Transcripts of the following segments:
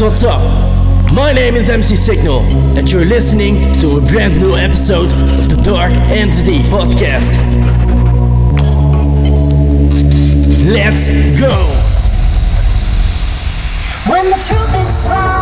what's up? My name is MC Siqnal, and you're listening to a brand new episode of the Dark Entity Podcast. Let's go! When the truth is found.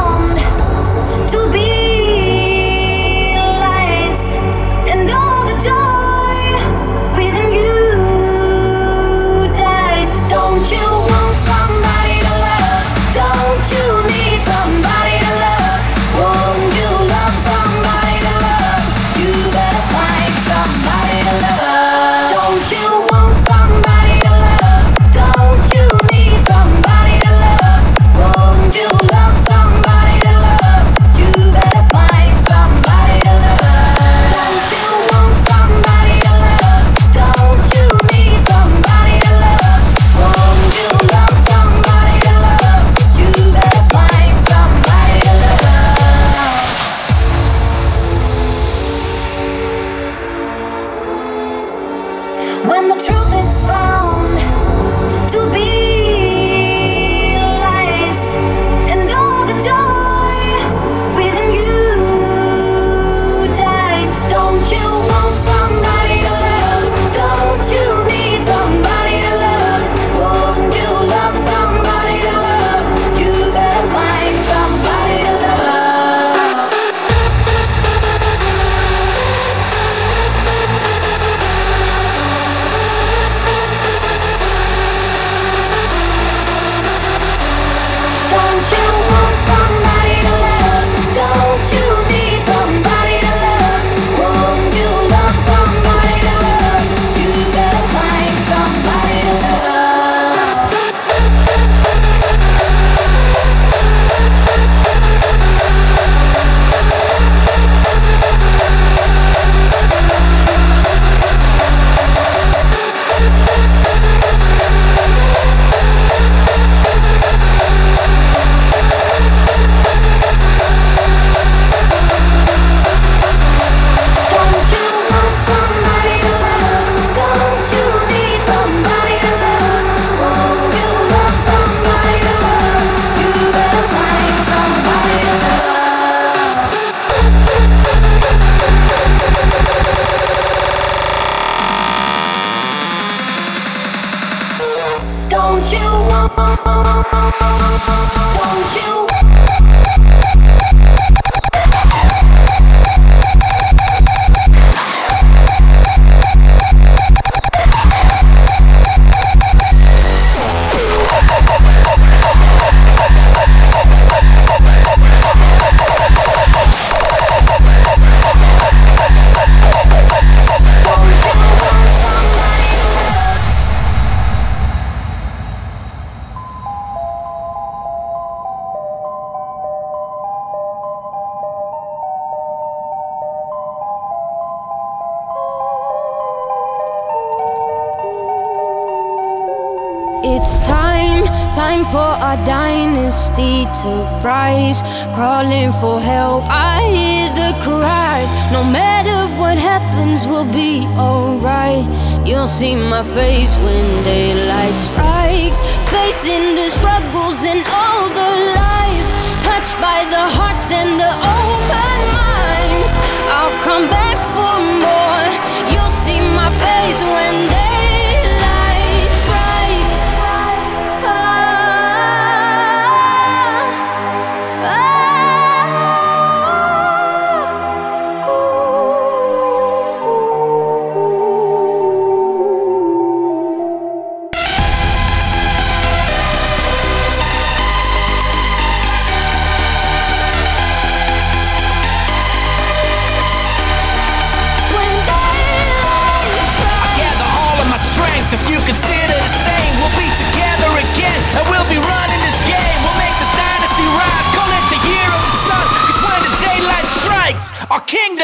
It's time, time for our dynasty to rise. Crawling for help, I hear the cries. No matter what happens, we'll be alright. You'll see my face when daylight strikes. Facing the struggles and all the lies. Touched by the hearts and the open minds. I'll come back for more. You'll see my face when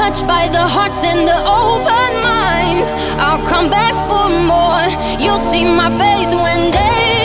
touched by the hearts and the open minds. I'll come back for more. You'll see my face when day.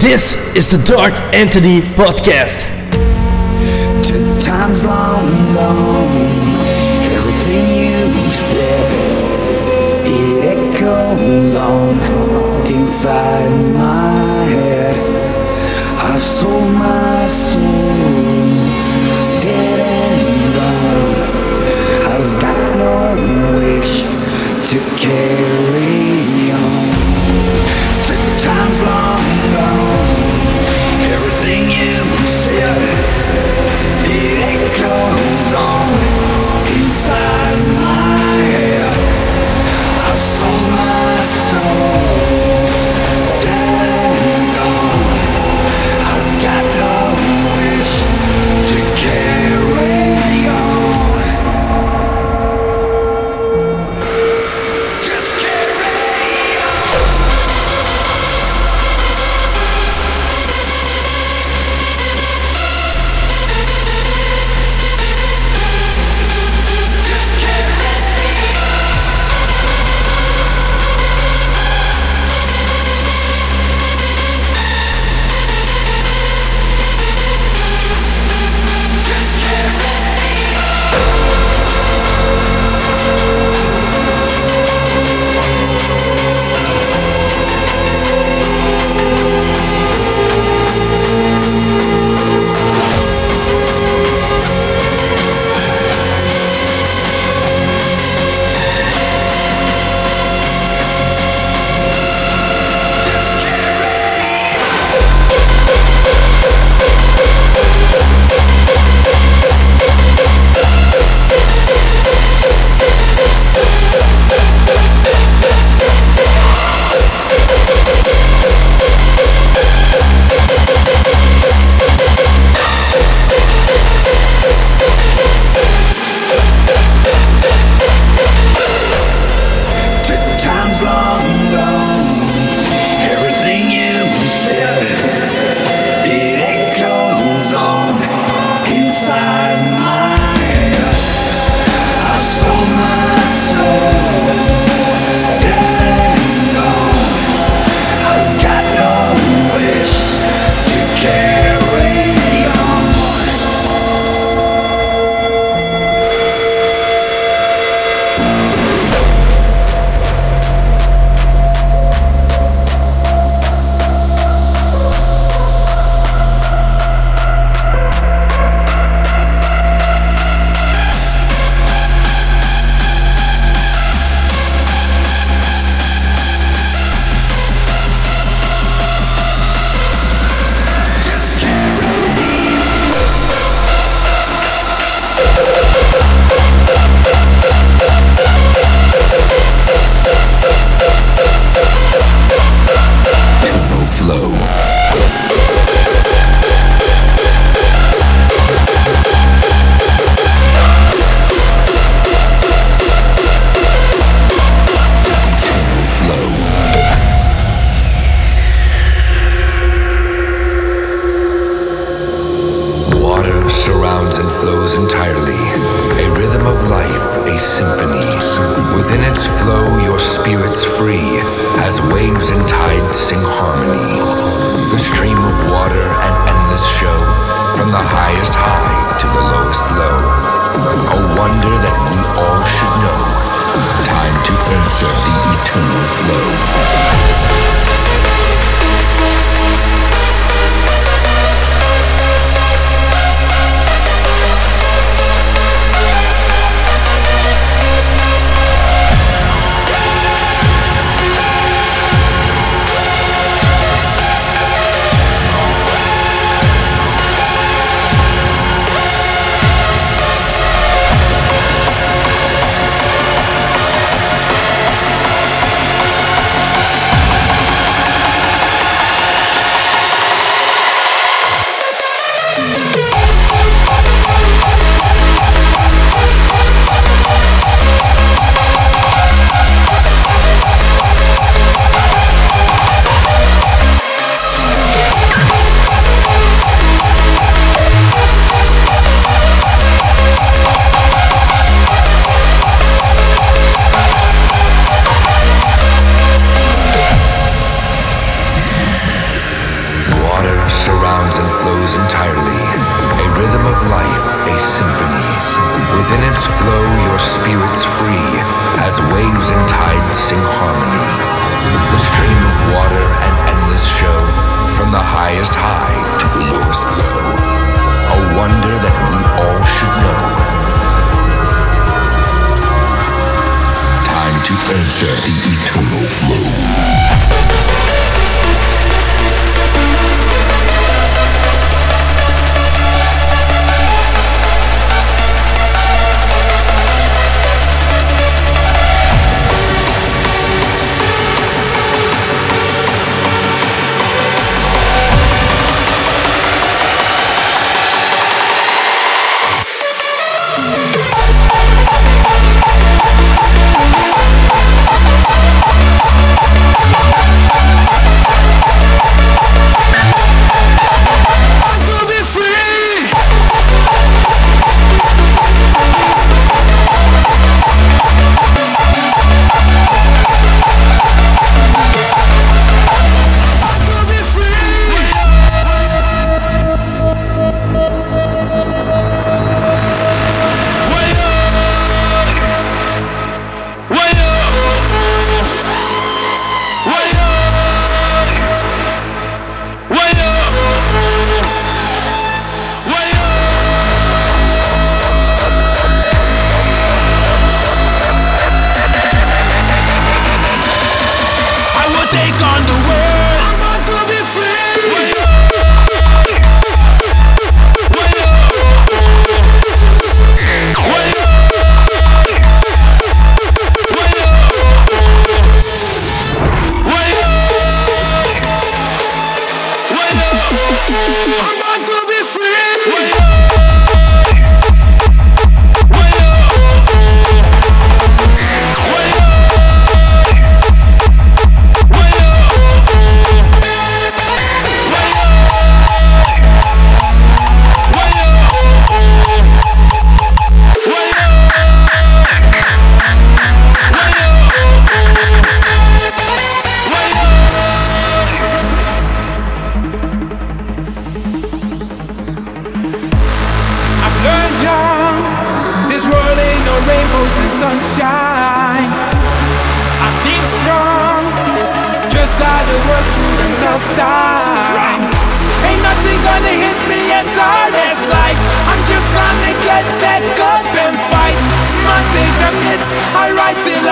This is the Dark Entity Podcast. Two times long gone, everything you said, it echoes on inside my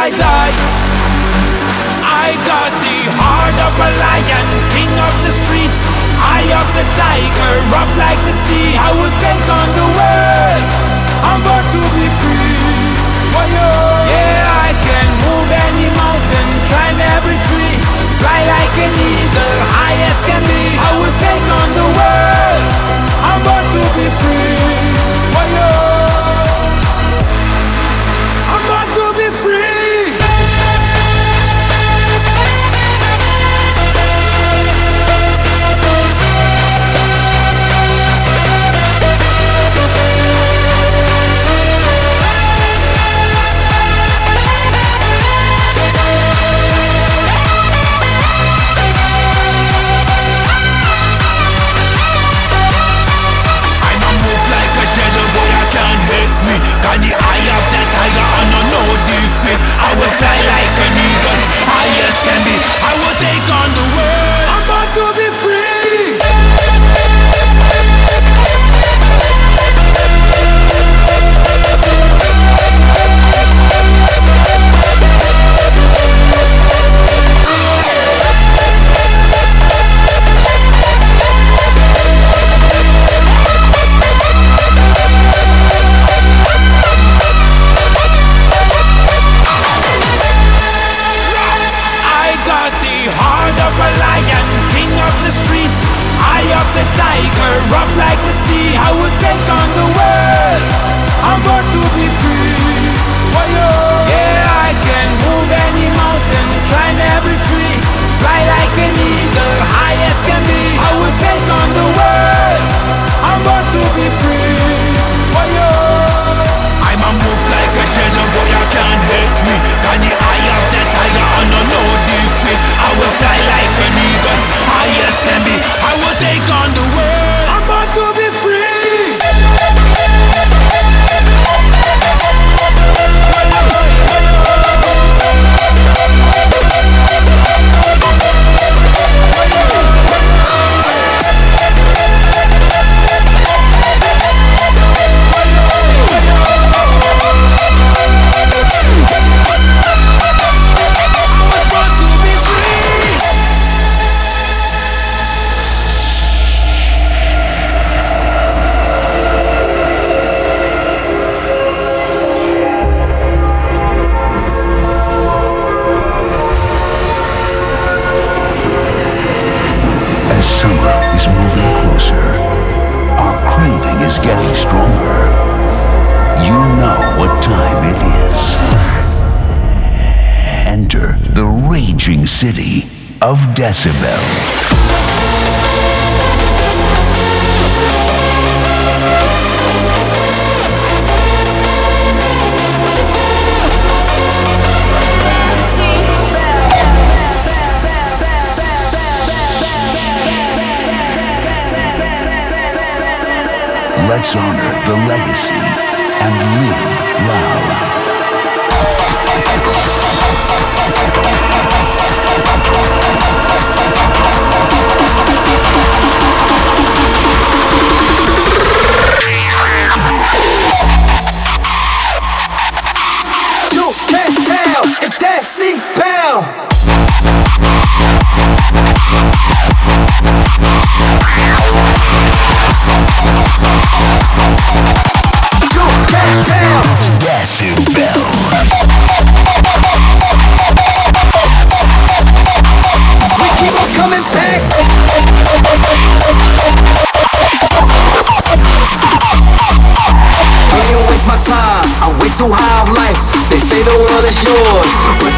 I died. I got the heart of a lion, king of the streets, eye of the tiger, rough like the sea. I will take on the world. I'm born to be free. Why Yeah, I can move any mountain, climb every tree, fly like an eagle, high as can be.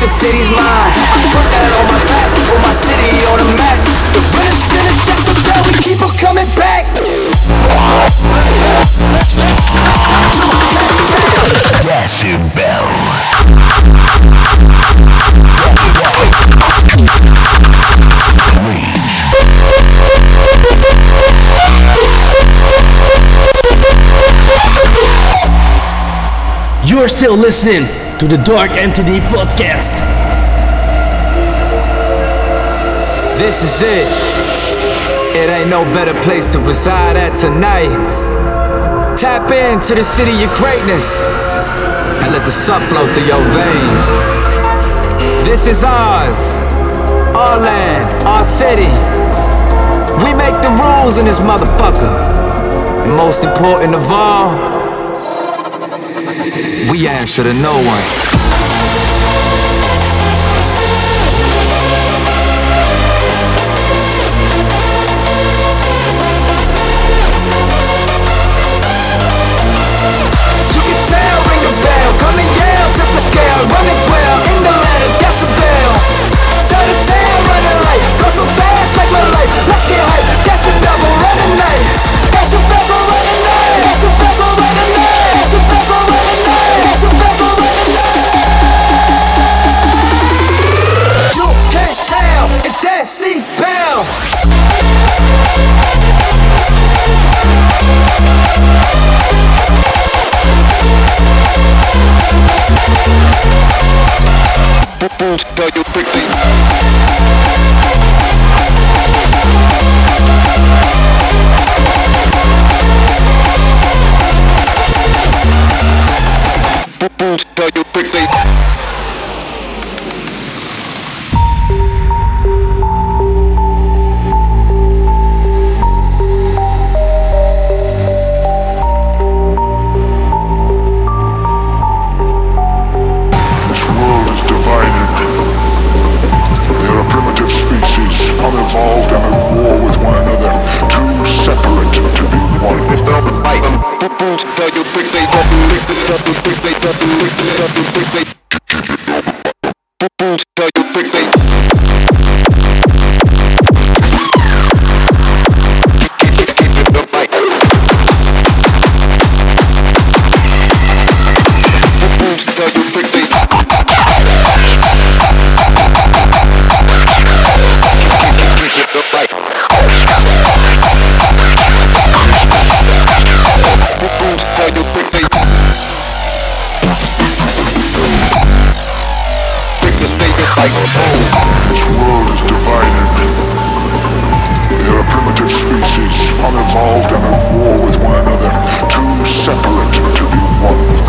The city's mine. I put that on my back, put my city on the map. The realest in the decibel, we keep on coming back. Decibel. Rage. You're still listening to the Dark Entity Podcast. This is it. It ain't no better place to reside at tonight. Tap into the city of greatness and let the sun flow through your veins. This is ours, our land, our city. We make the rules in this motherfucker. And most important of all, we answer to no one. This world is divided. There are primitive species, unevolved and at war with one another, too separate to be one.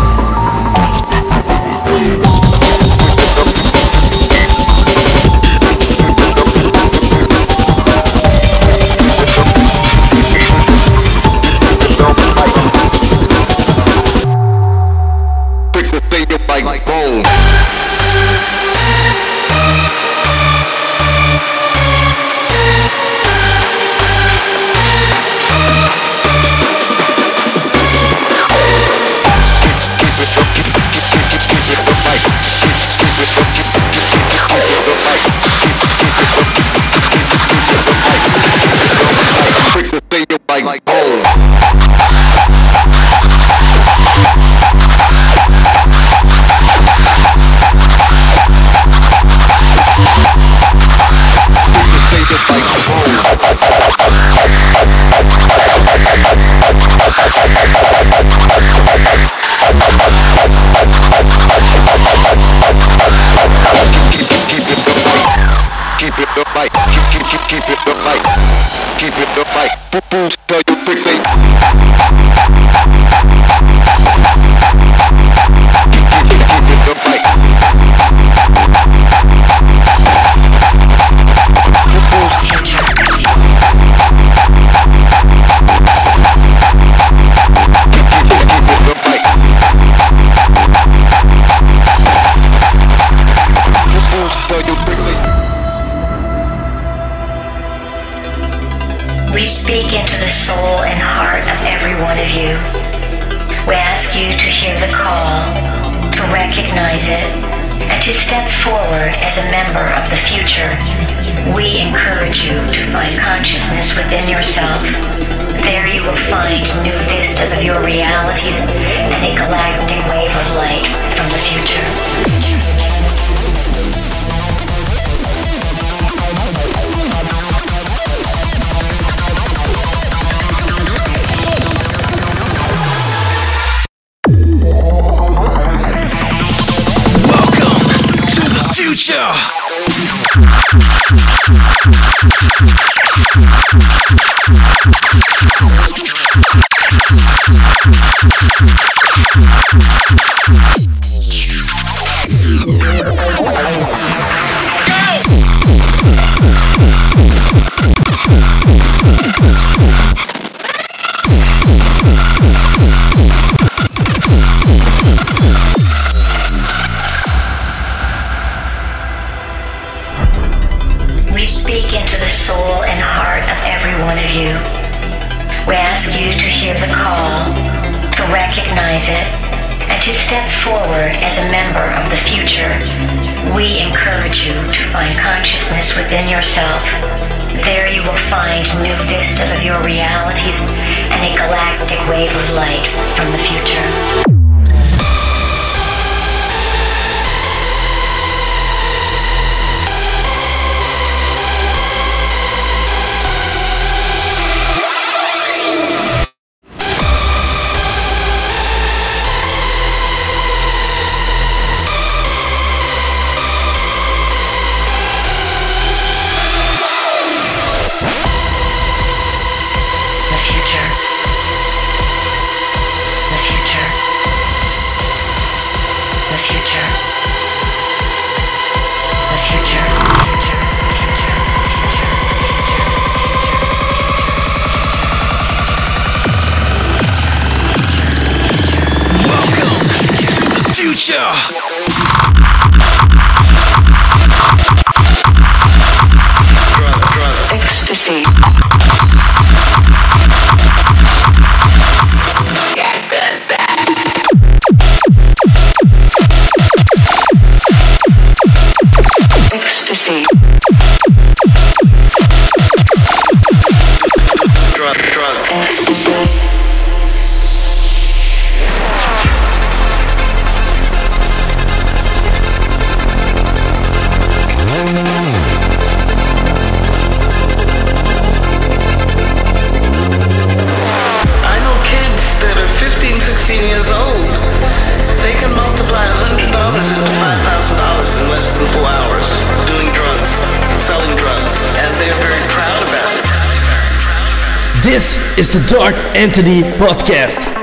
the Dark Entity Podcast.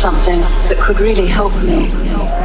something that could really help me.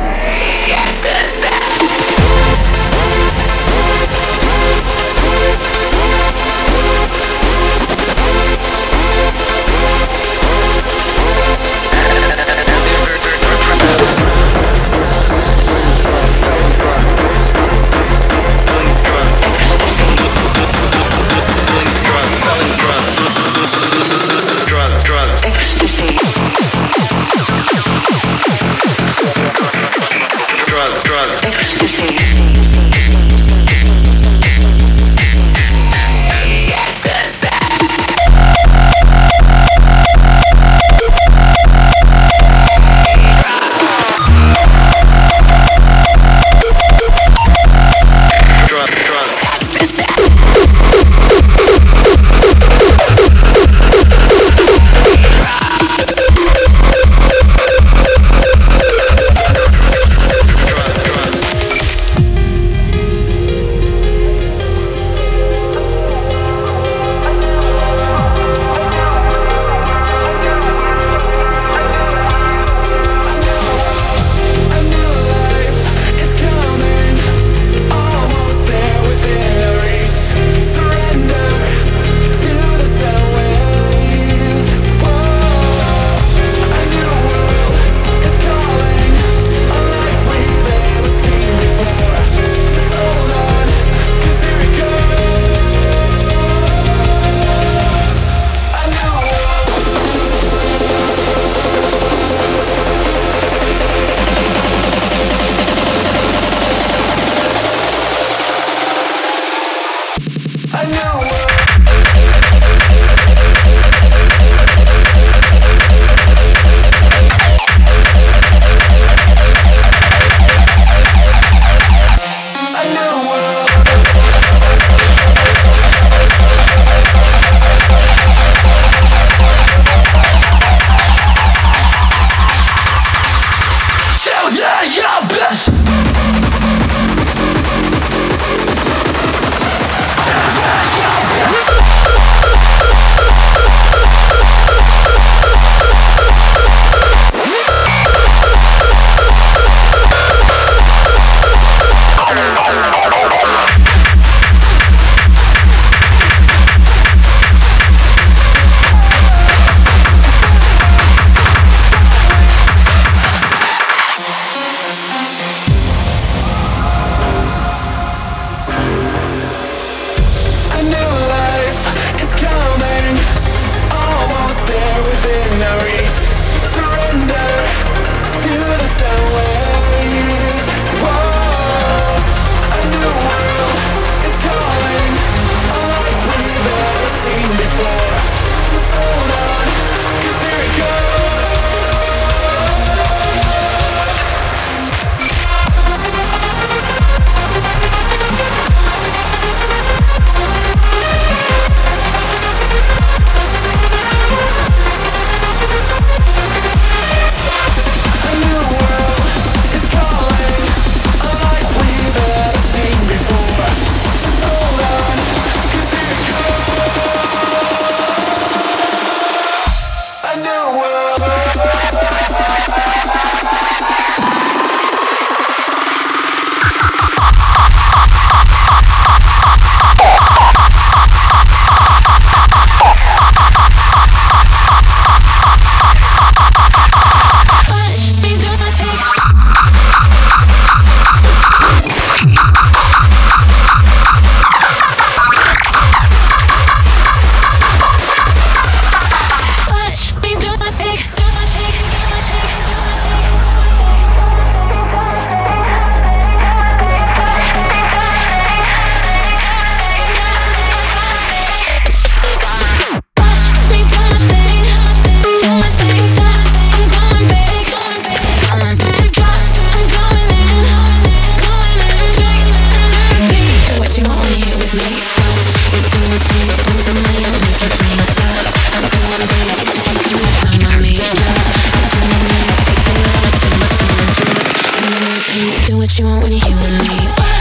Do what you want when you're here with me.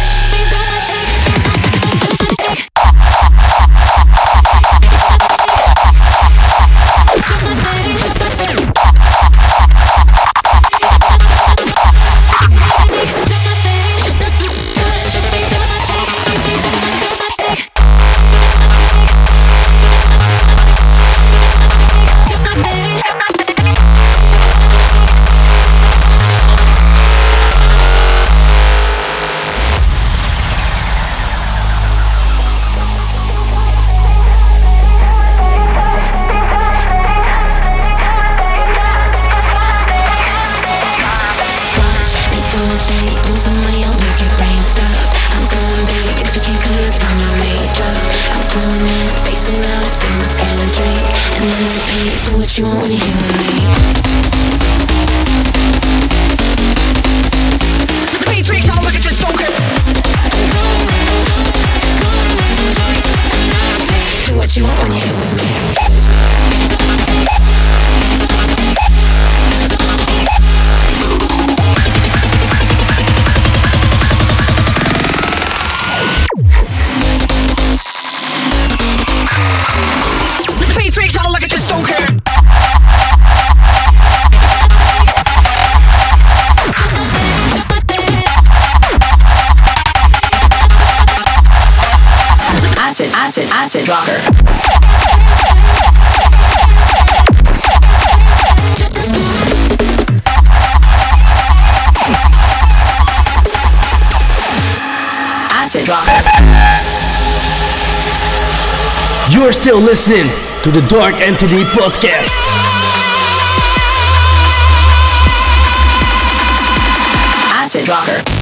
listening to the Dark Entity Podcast. acid rocker.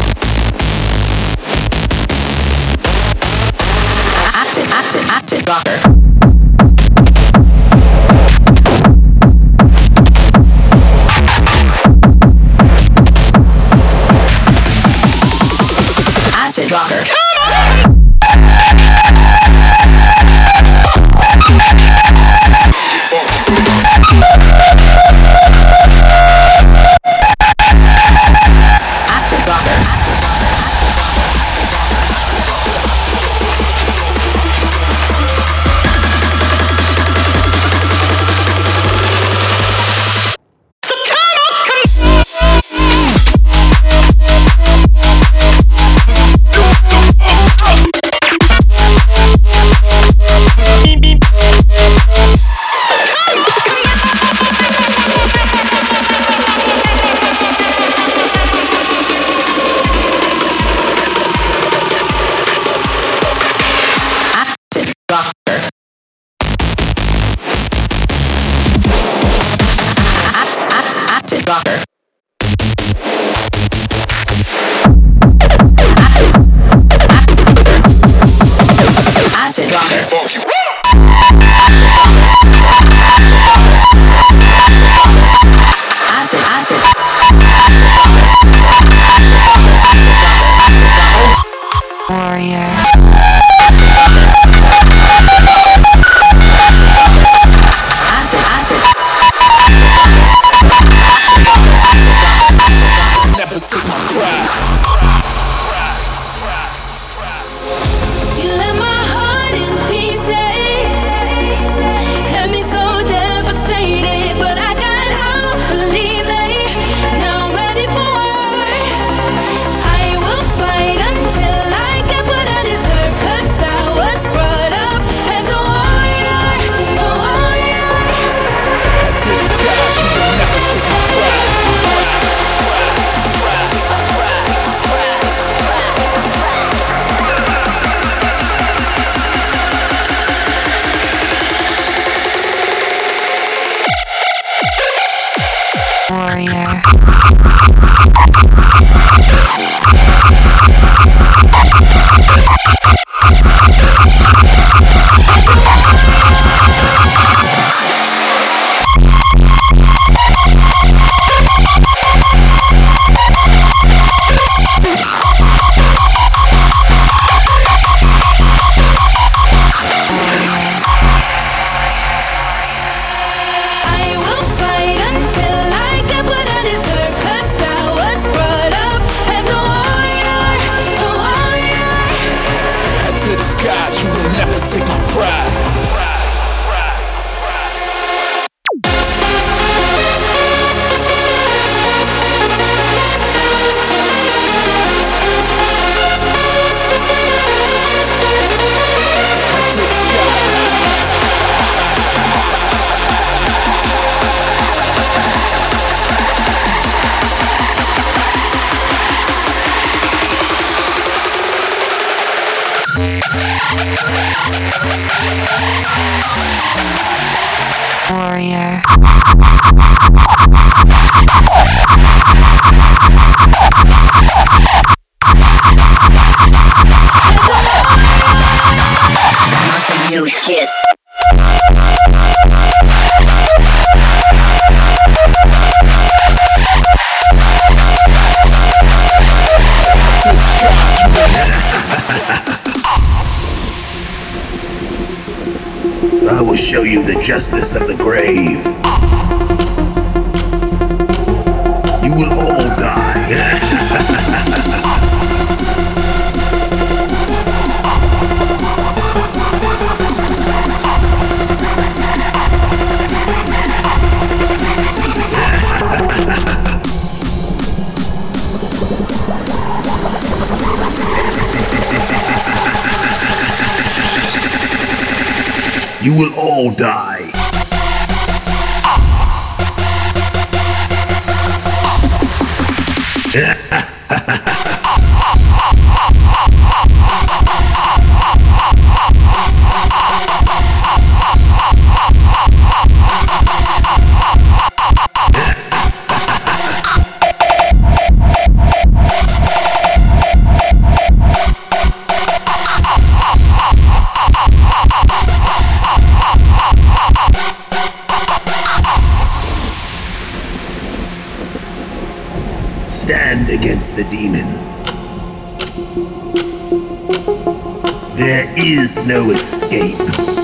There is no escape.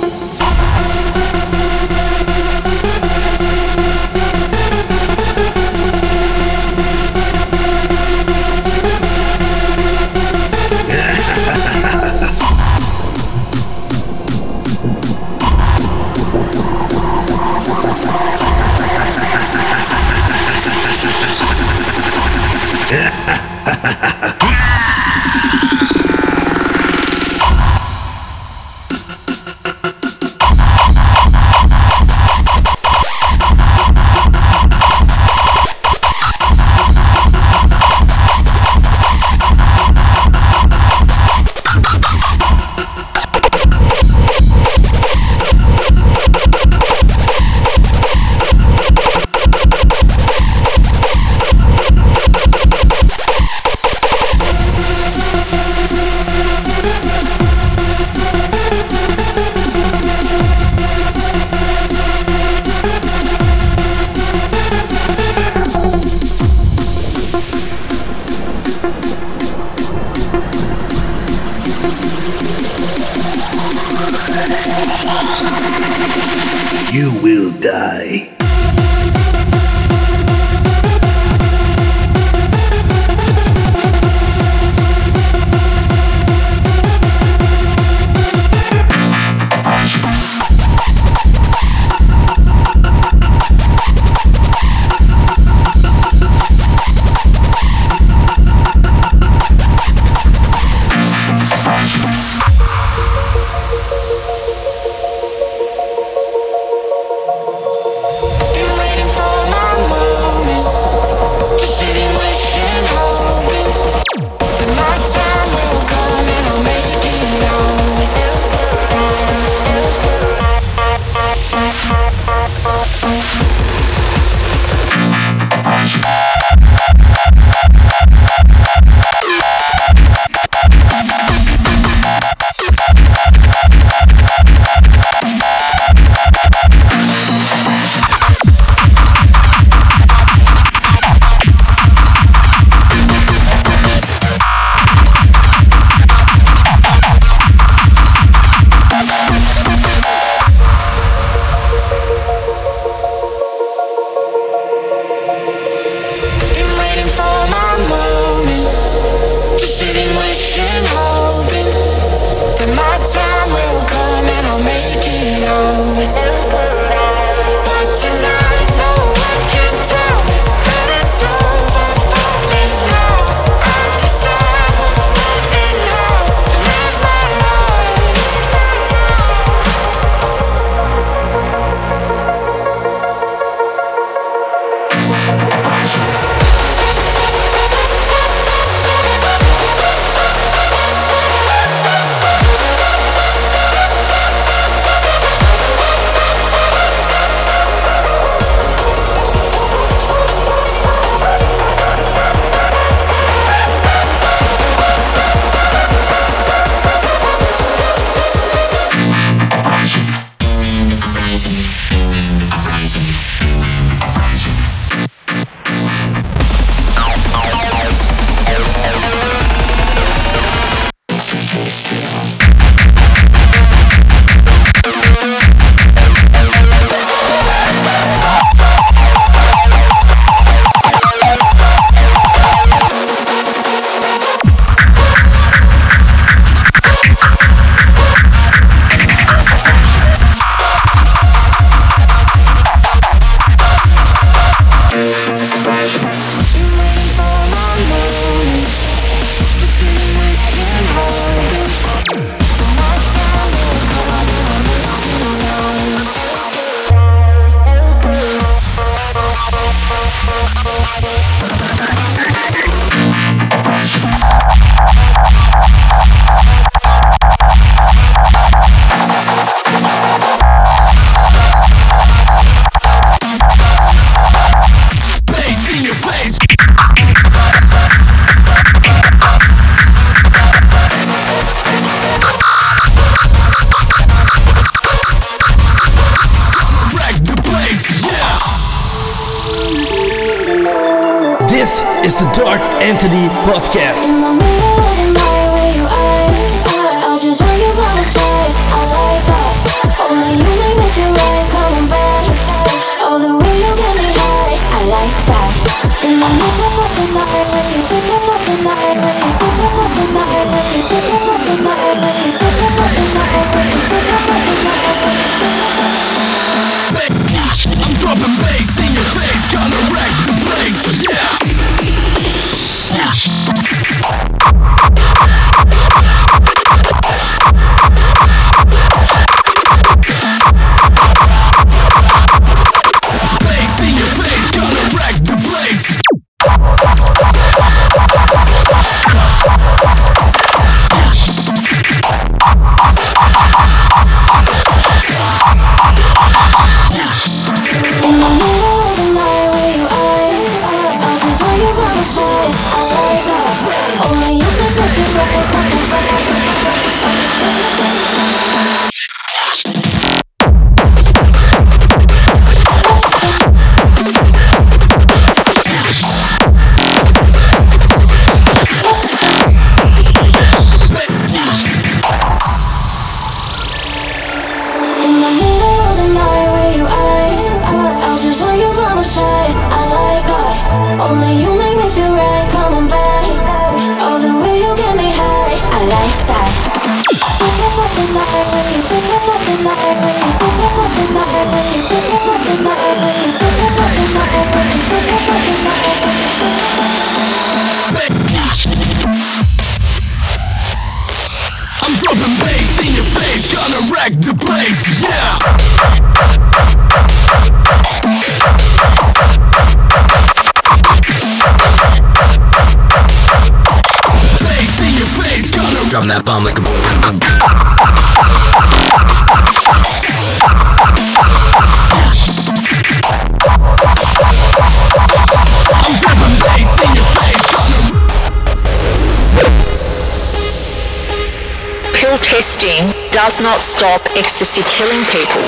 Does not stop ecstasy killing people.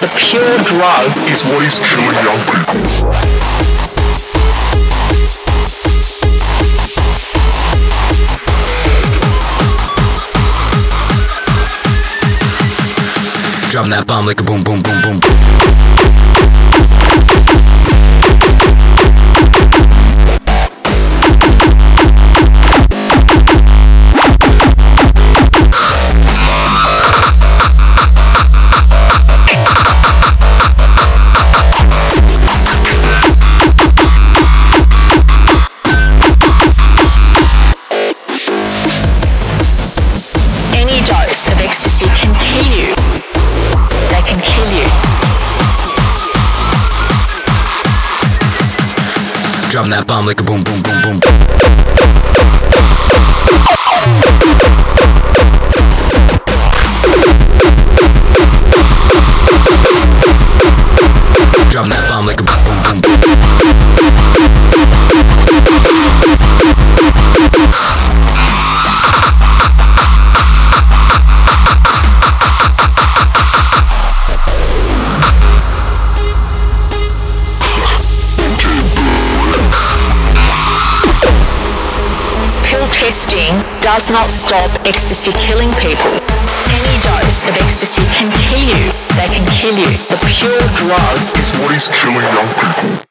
The pure drug is what is killing young people. Drop that bomb like a boom, boom, boom, boom. Drop that bomb like a boom, boom, boom, boom. Drop that bomb like a boom. Does not stop ecstasy killing people. Any dose of ecstasy can kill you. They can kill you. The pure drug is what is killing young people.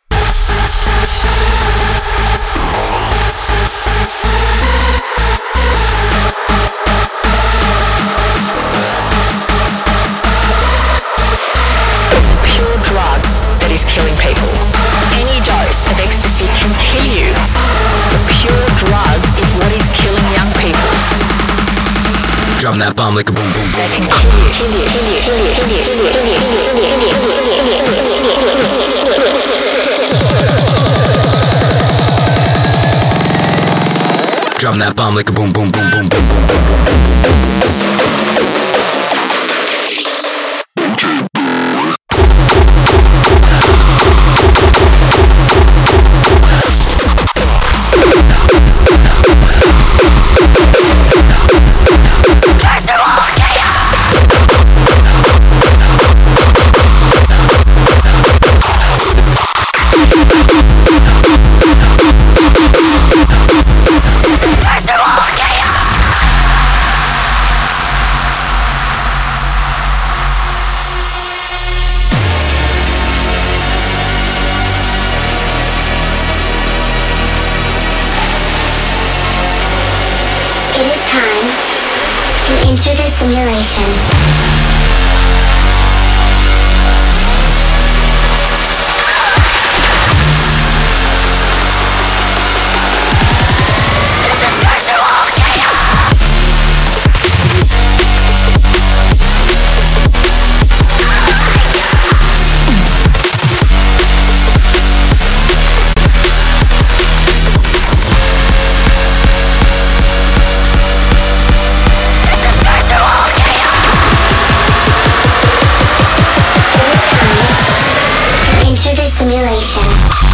Bomb like a boom, boom, boom. Drop that bomb like a boom, boom, boom, boom, boom, boom, boom, boom. It simulation.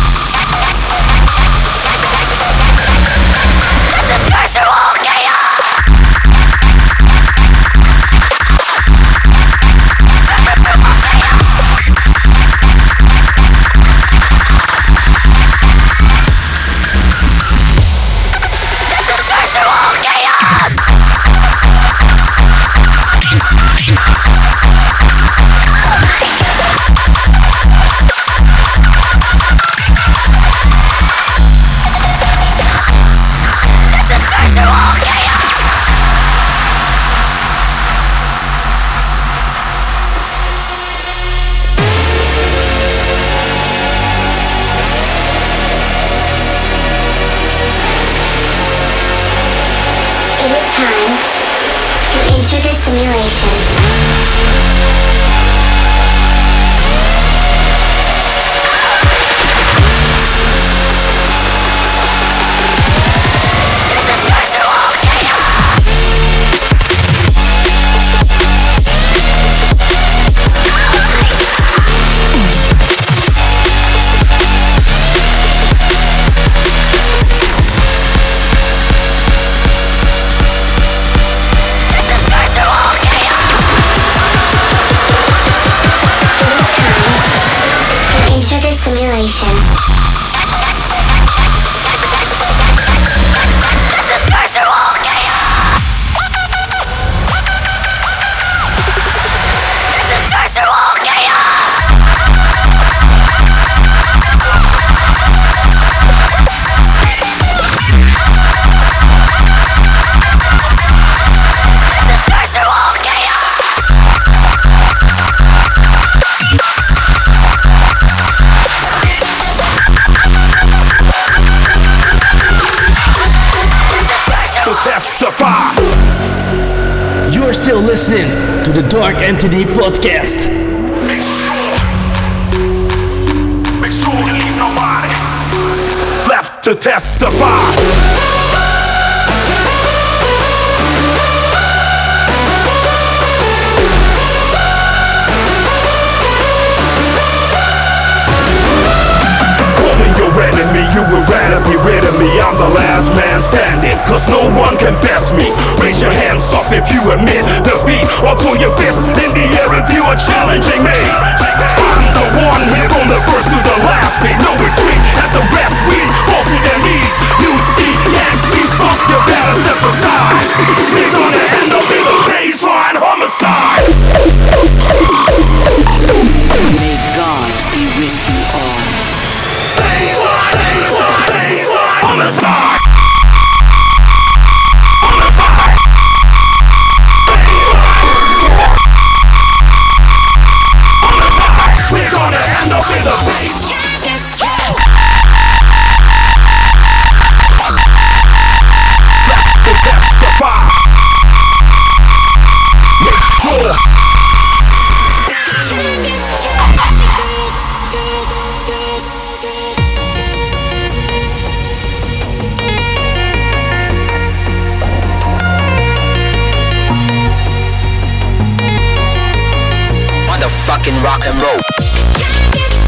Motherfucking rock and roll.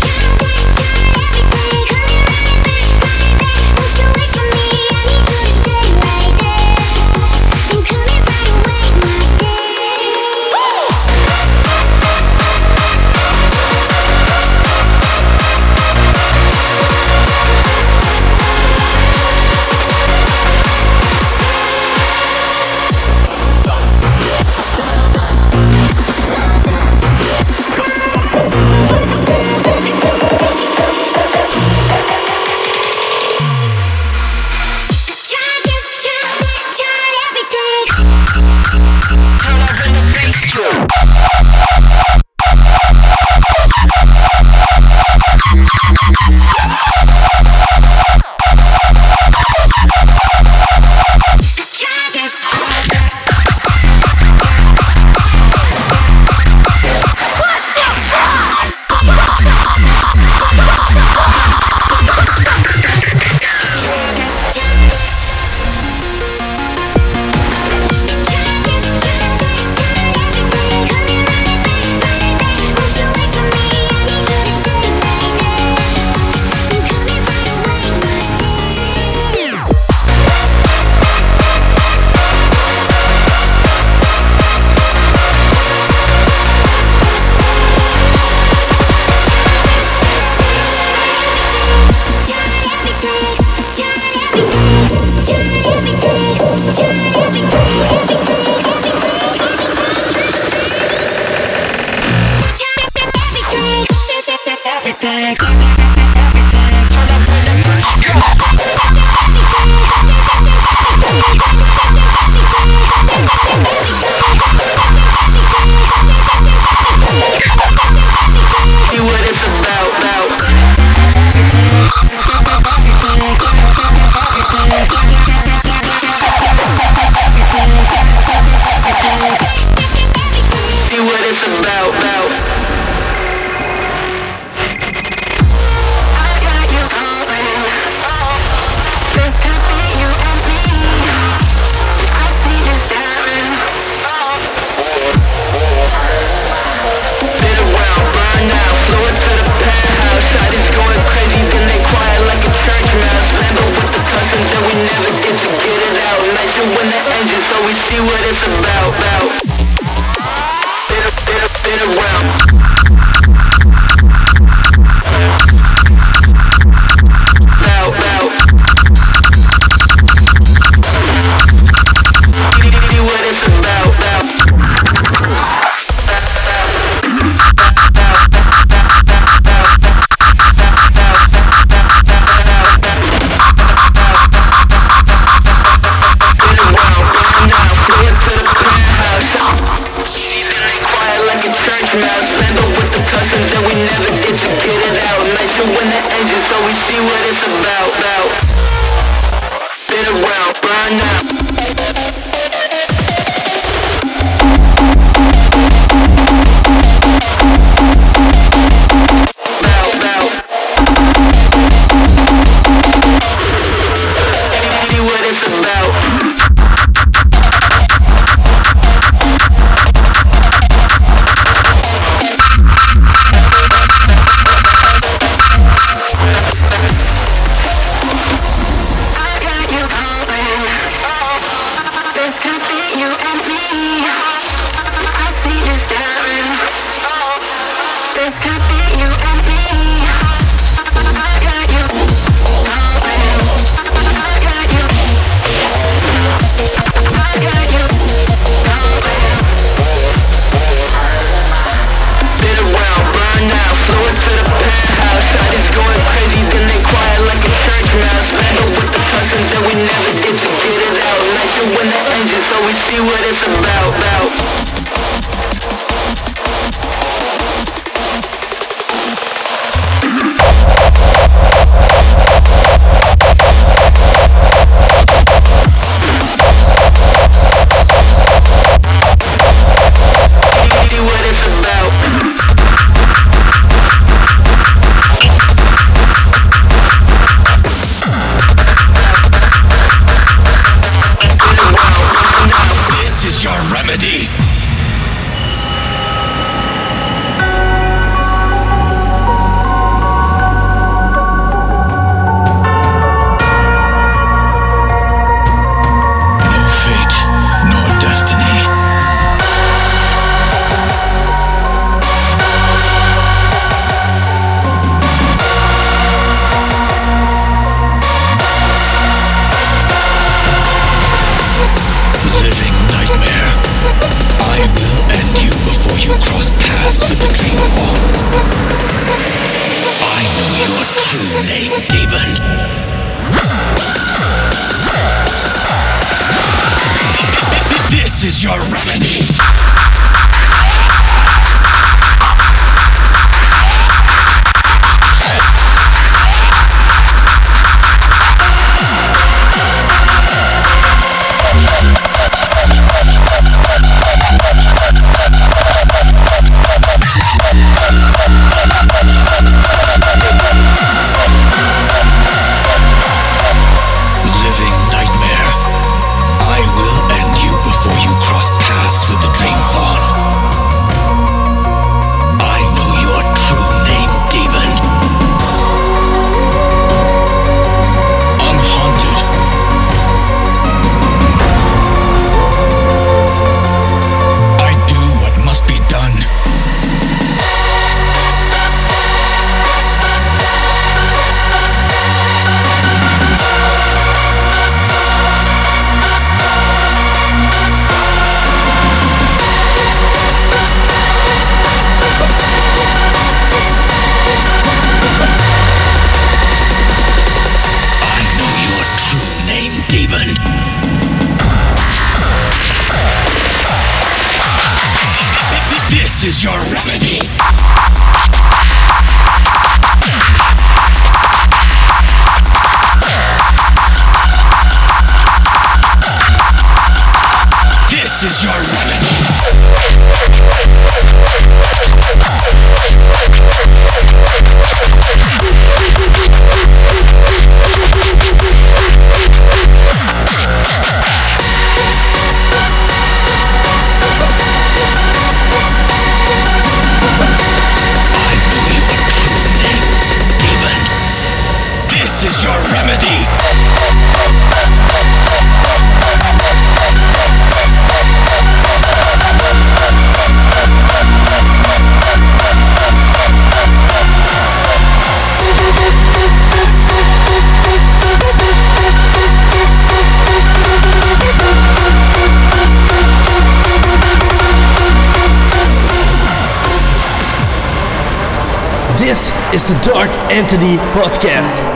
Is the Dark Entity Podcast.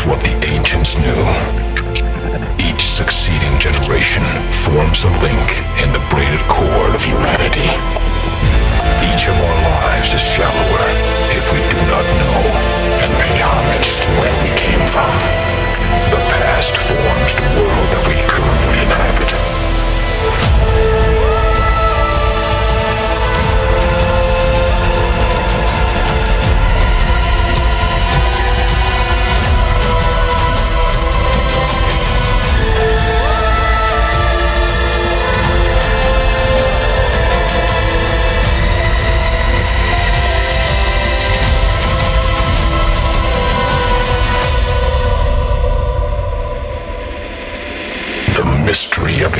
Is what the ancients knew. Each succeeding generation forms a link in the braided cord of humanity. Each of our lives is shallower if we do not know and pay homage to where we came from. The past forms the world that we currently inhabit.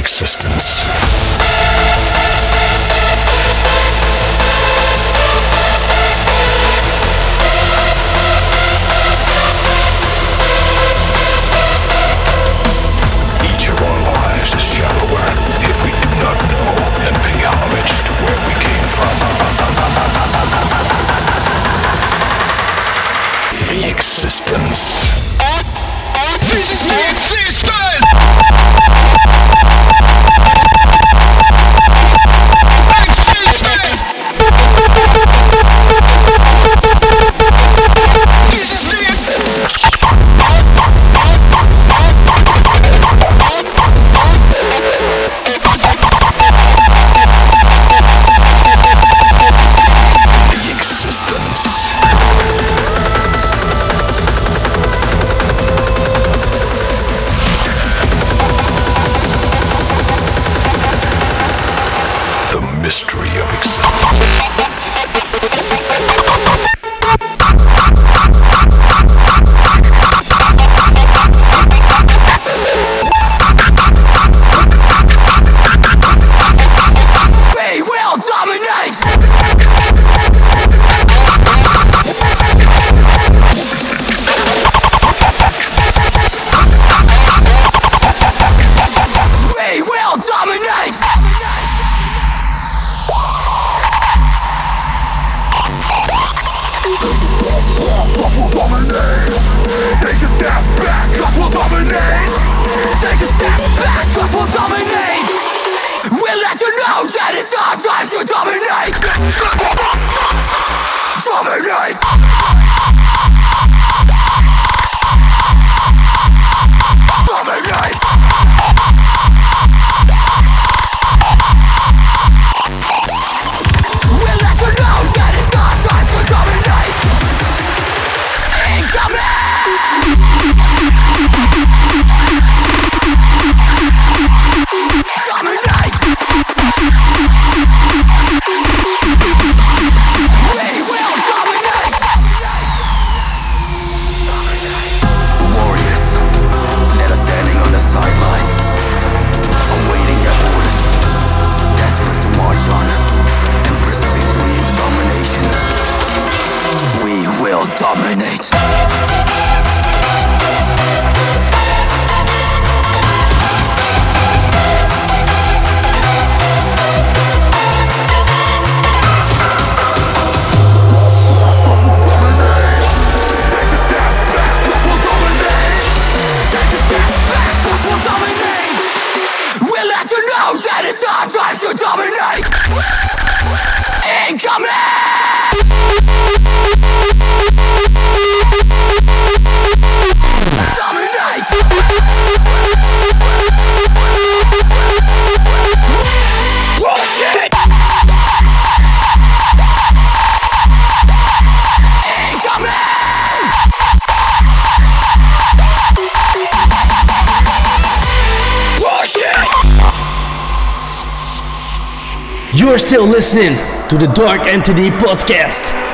Existence. Each of our lives is if we do not know and pay homage to where we came from. The existence. This is the existence! Still listening to the Dark Entity Podcast.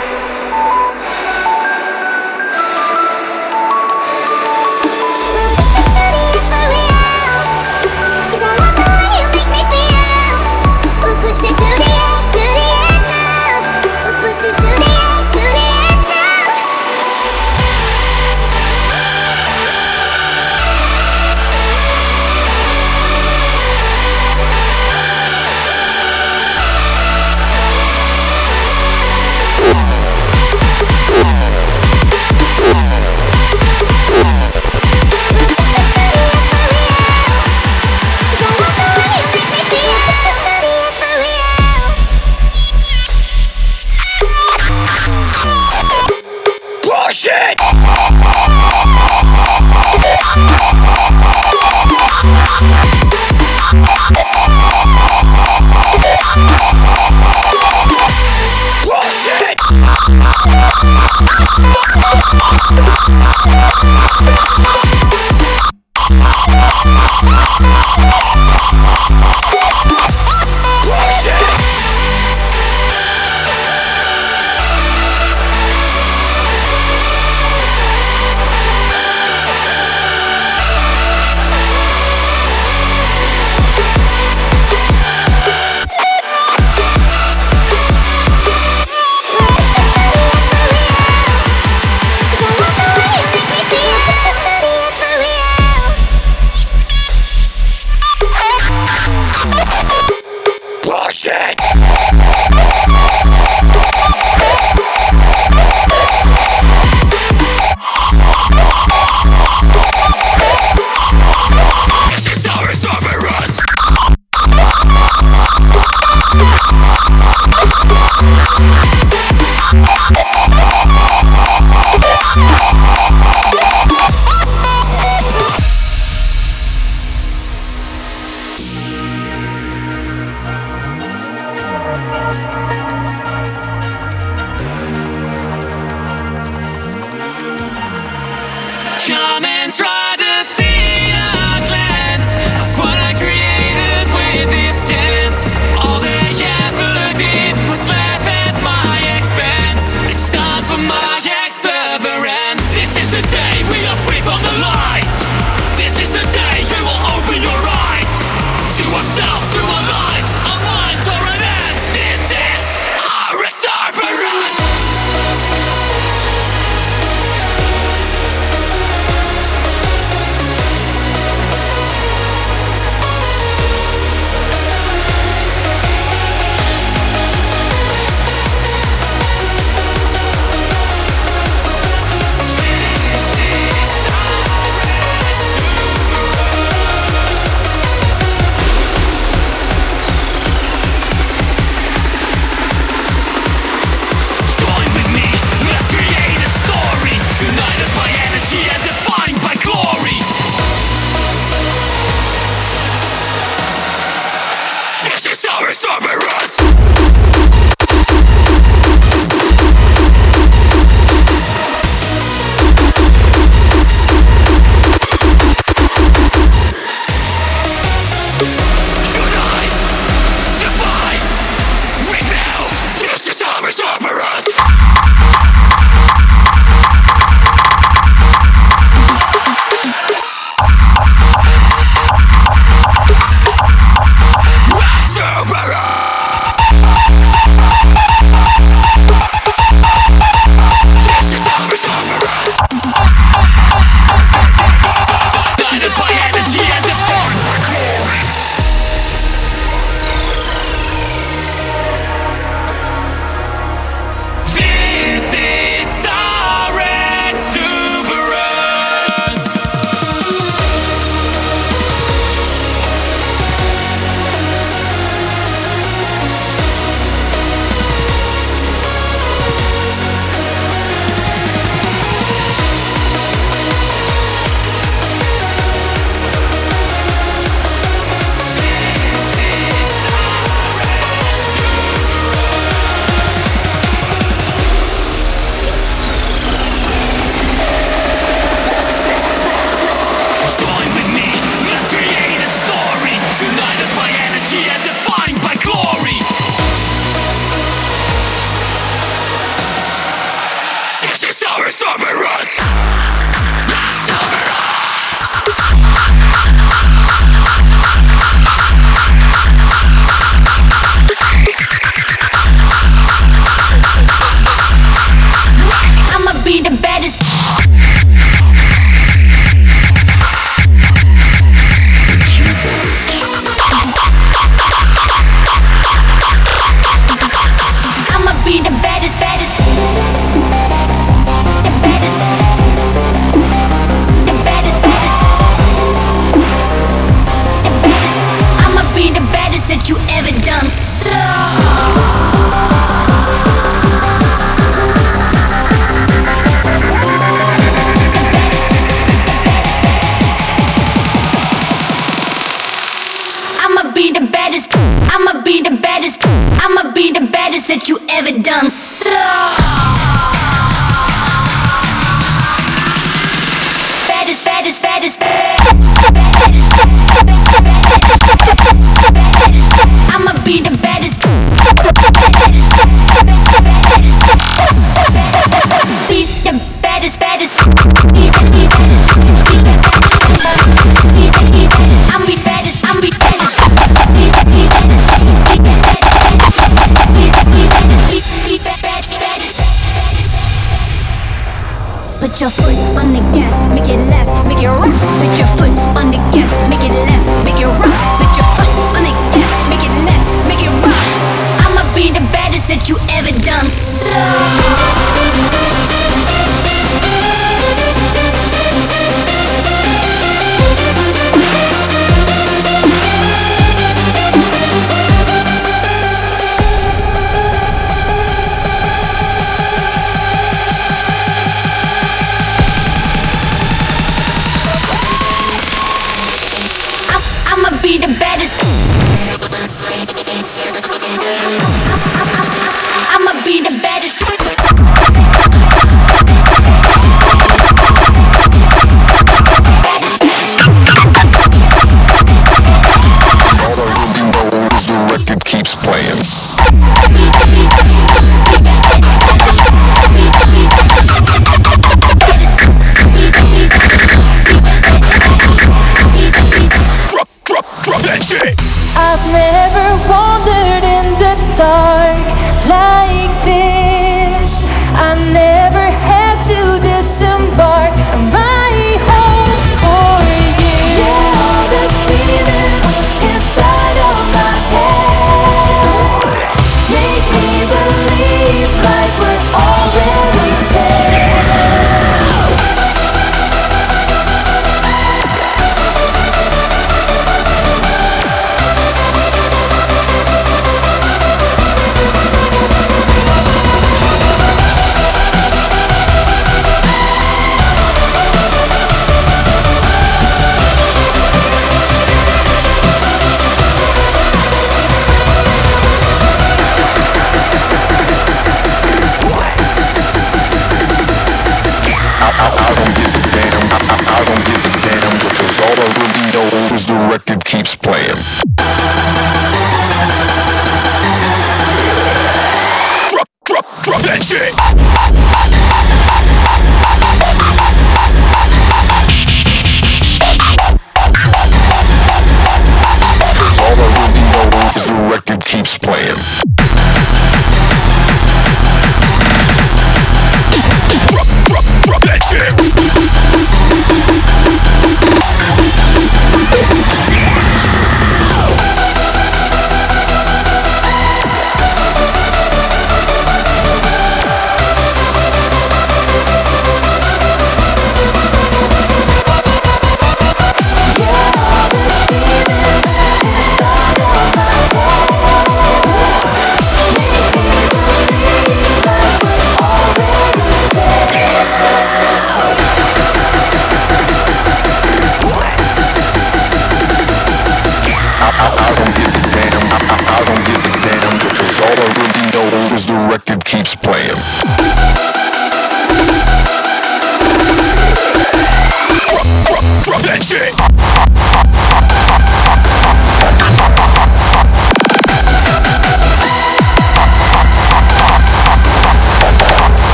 your foot on the gas, make it last, make it rock Put your foot.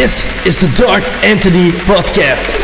This is the Dark Entity Podcast.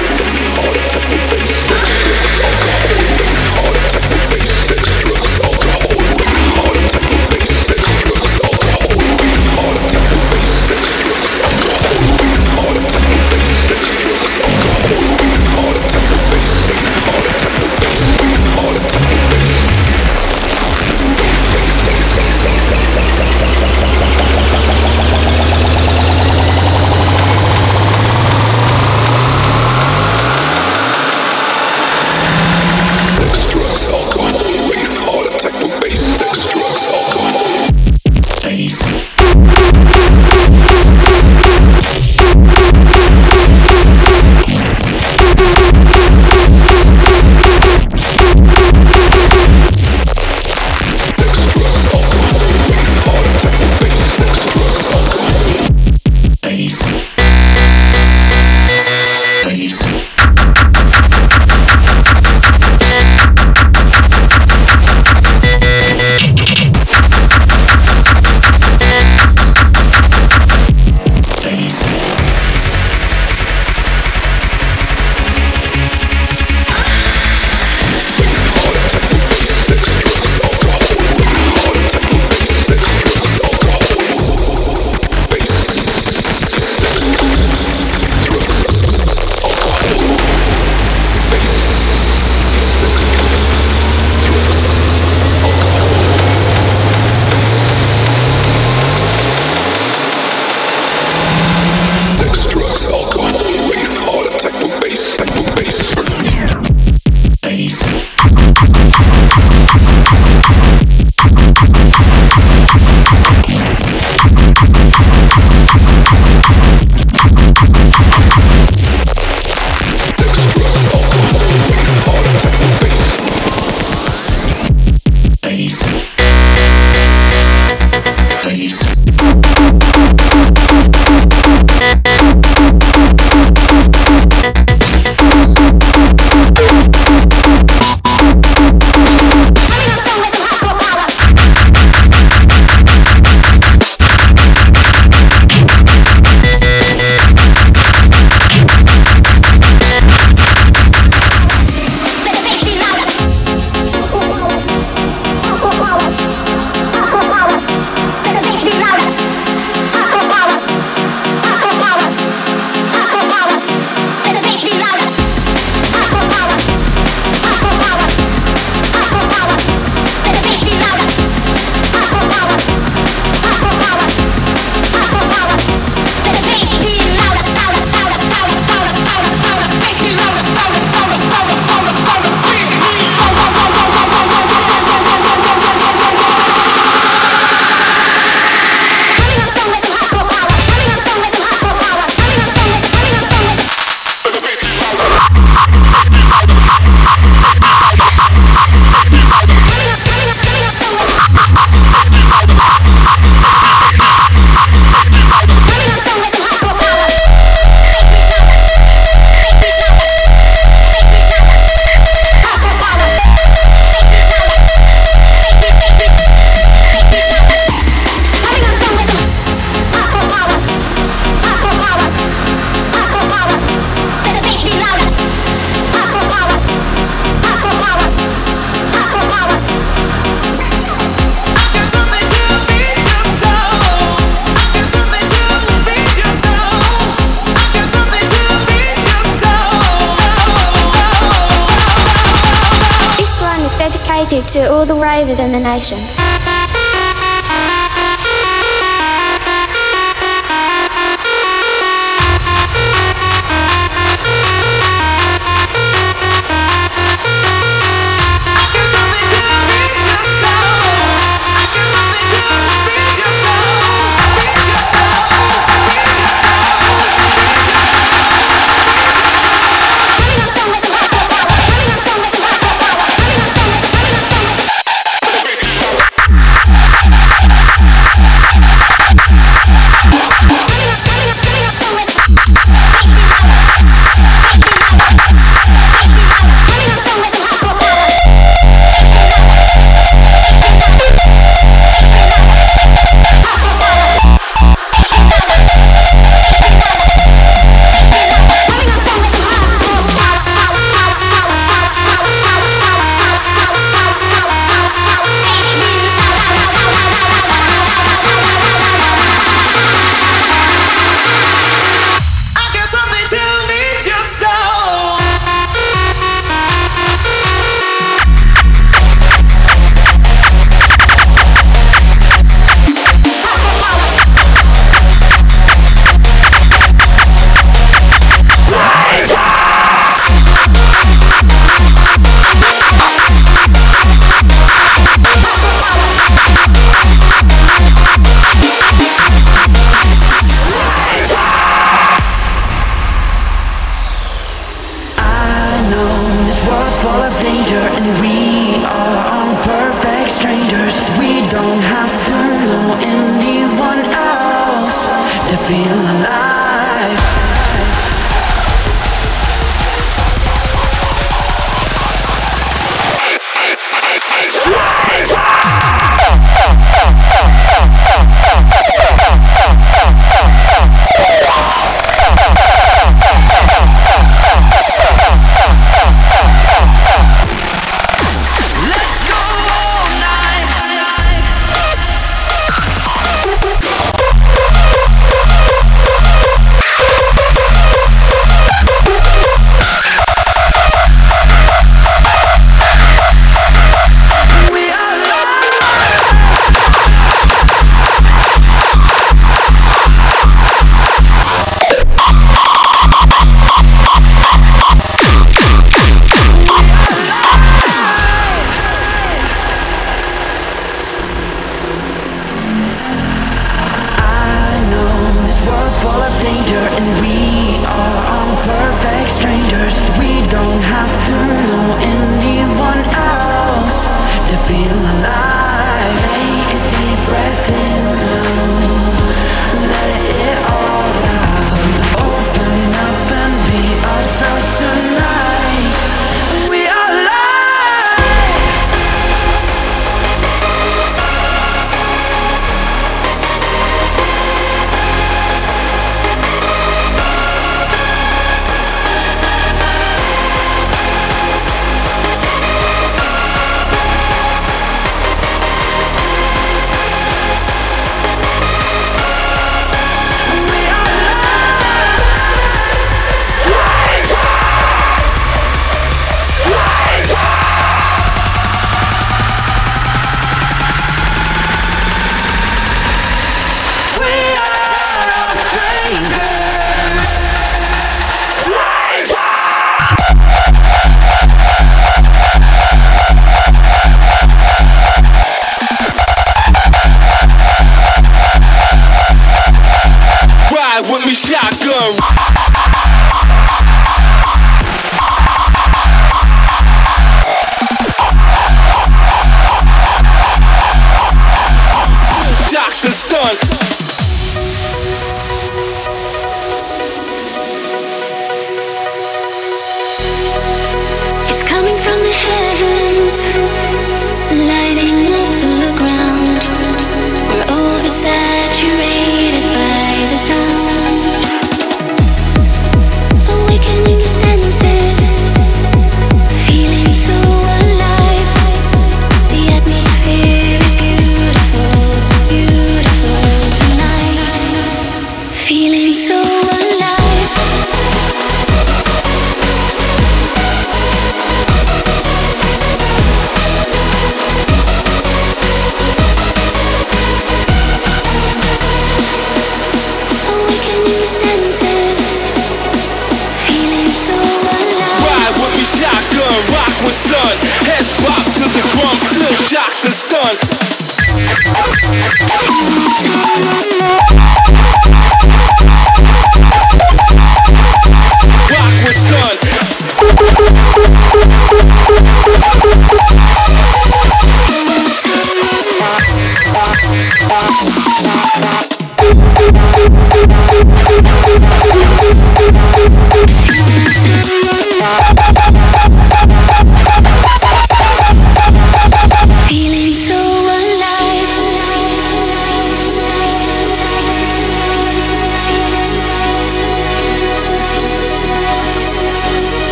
Ravers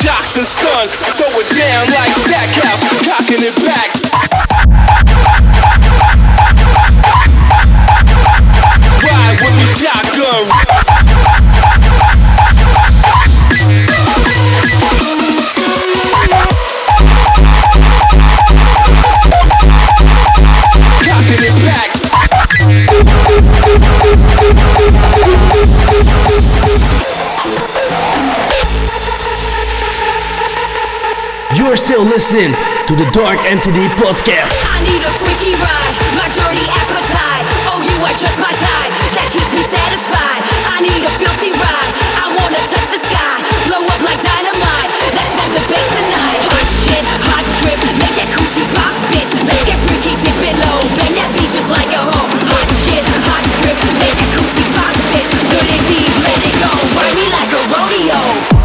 Doctor stun, throw it down like Stackhouse, cocking it back. Listening to the Dark Entity Podcast. I need a freaky ride, my dirty appetite. Oh, you are just my type, that keeps me satisfied. I need a filthy ride, I wanna touch the sky, blow up like dynamite. Let's bump the bass tonight. Hot shit, hot drip, make that coochie pop, bitch. Let's get freaky, dip it low, bang that beat just like a hoe. Hot shit, hot drip, make that coochie pop, bitch. Put it deep, let it go, ride me like a rodeo.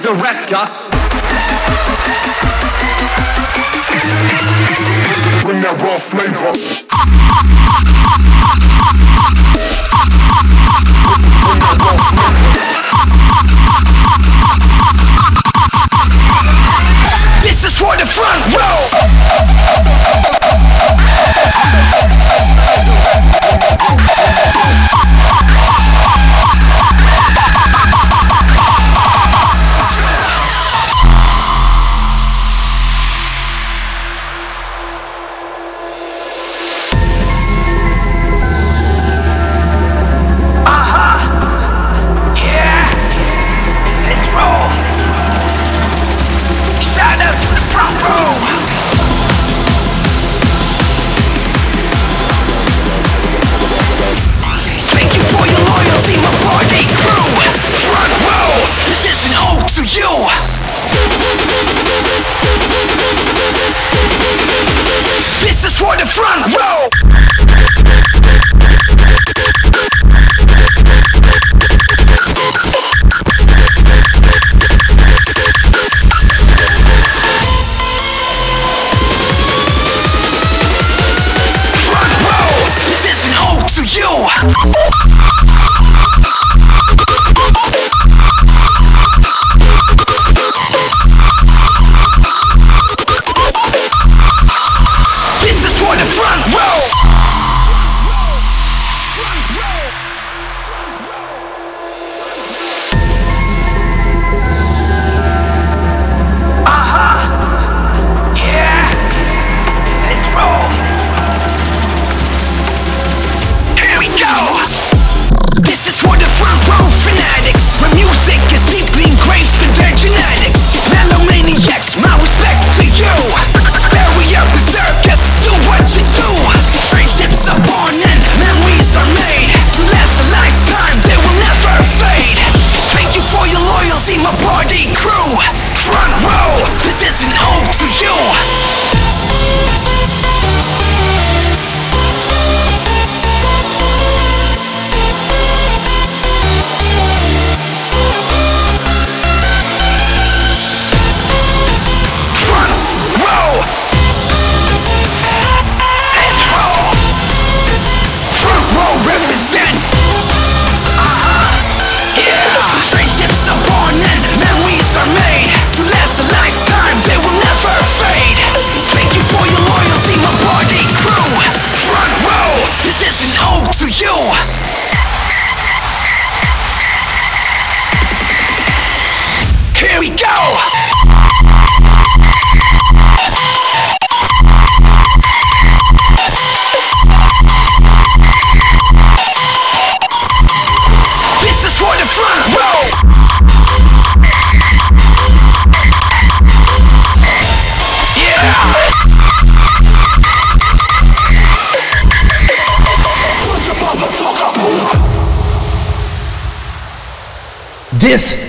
resurrector. Bring that raw flavor. Bring that raw flavor. This is for the front row.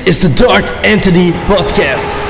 Is the Dark Entity Podcast.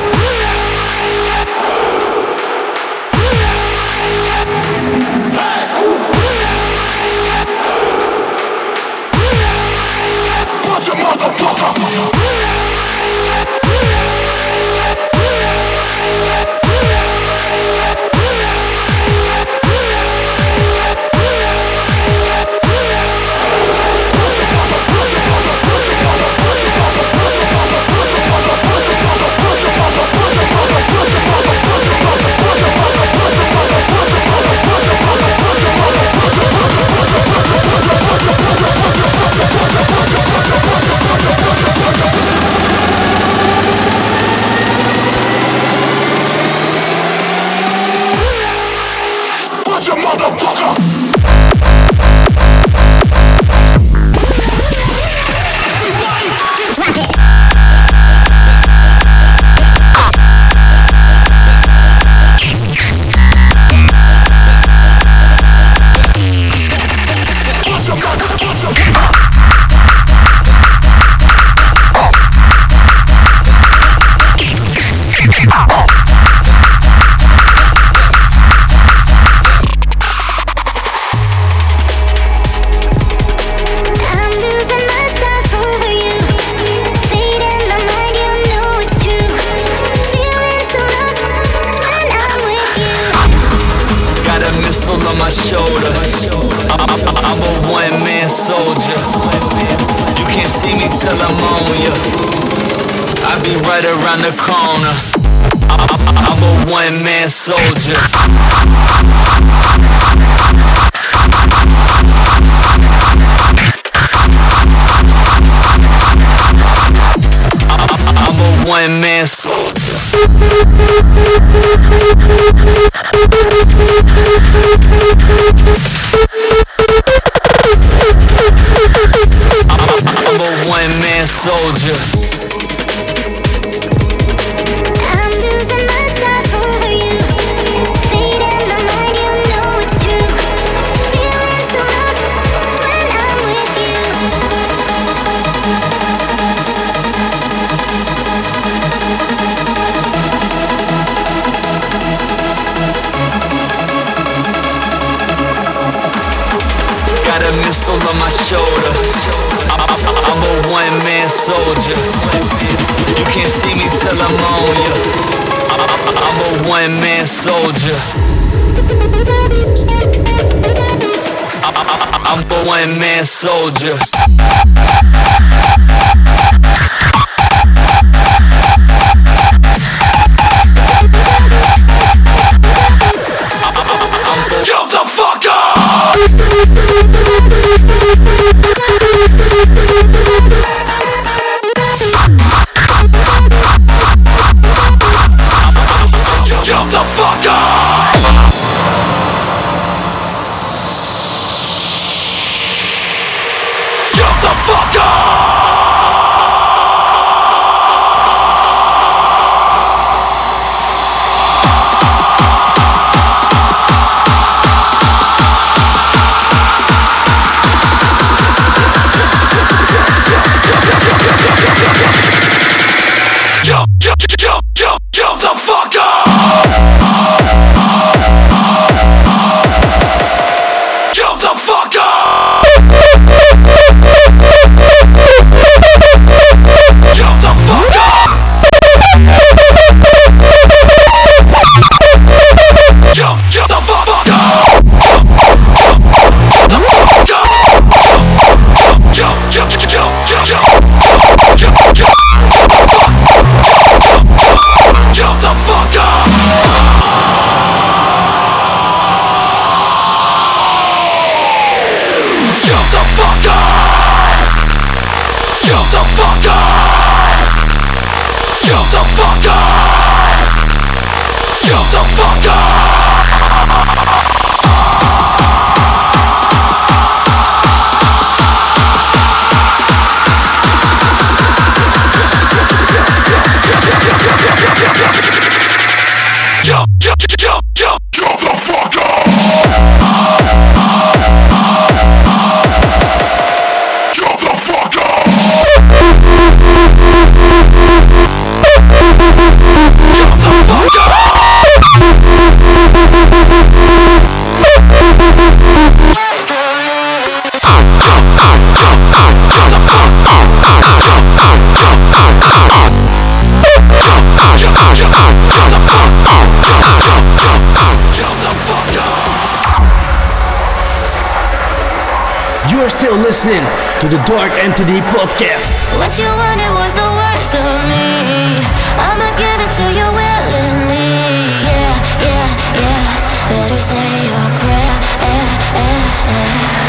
Listening to the Dark Entity podcast. What you wanted was the worst of me. I'ma give it to you willingly. Yeah, yeah, yeah. Better say your prayer. Eh, eh, eh.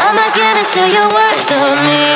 I'ma give it to worst of me.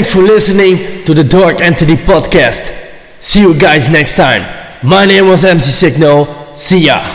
Thanks for listening to the Dark Entity podcast. See you guys next time. My name was MC Siqnal. See ya.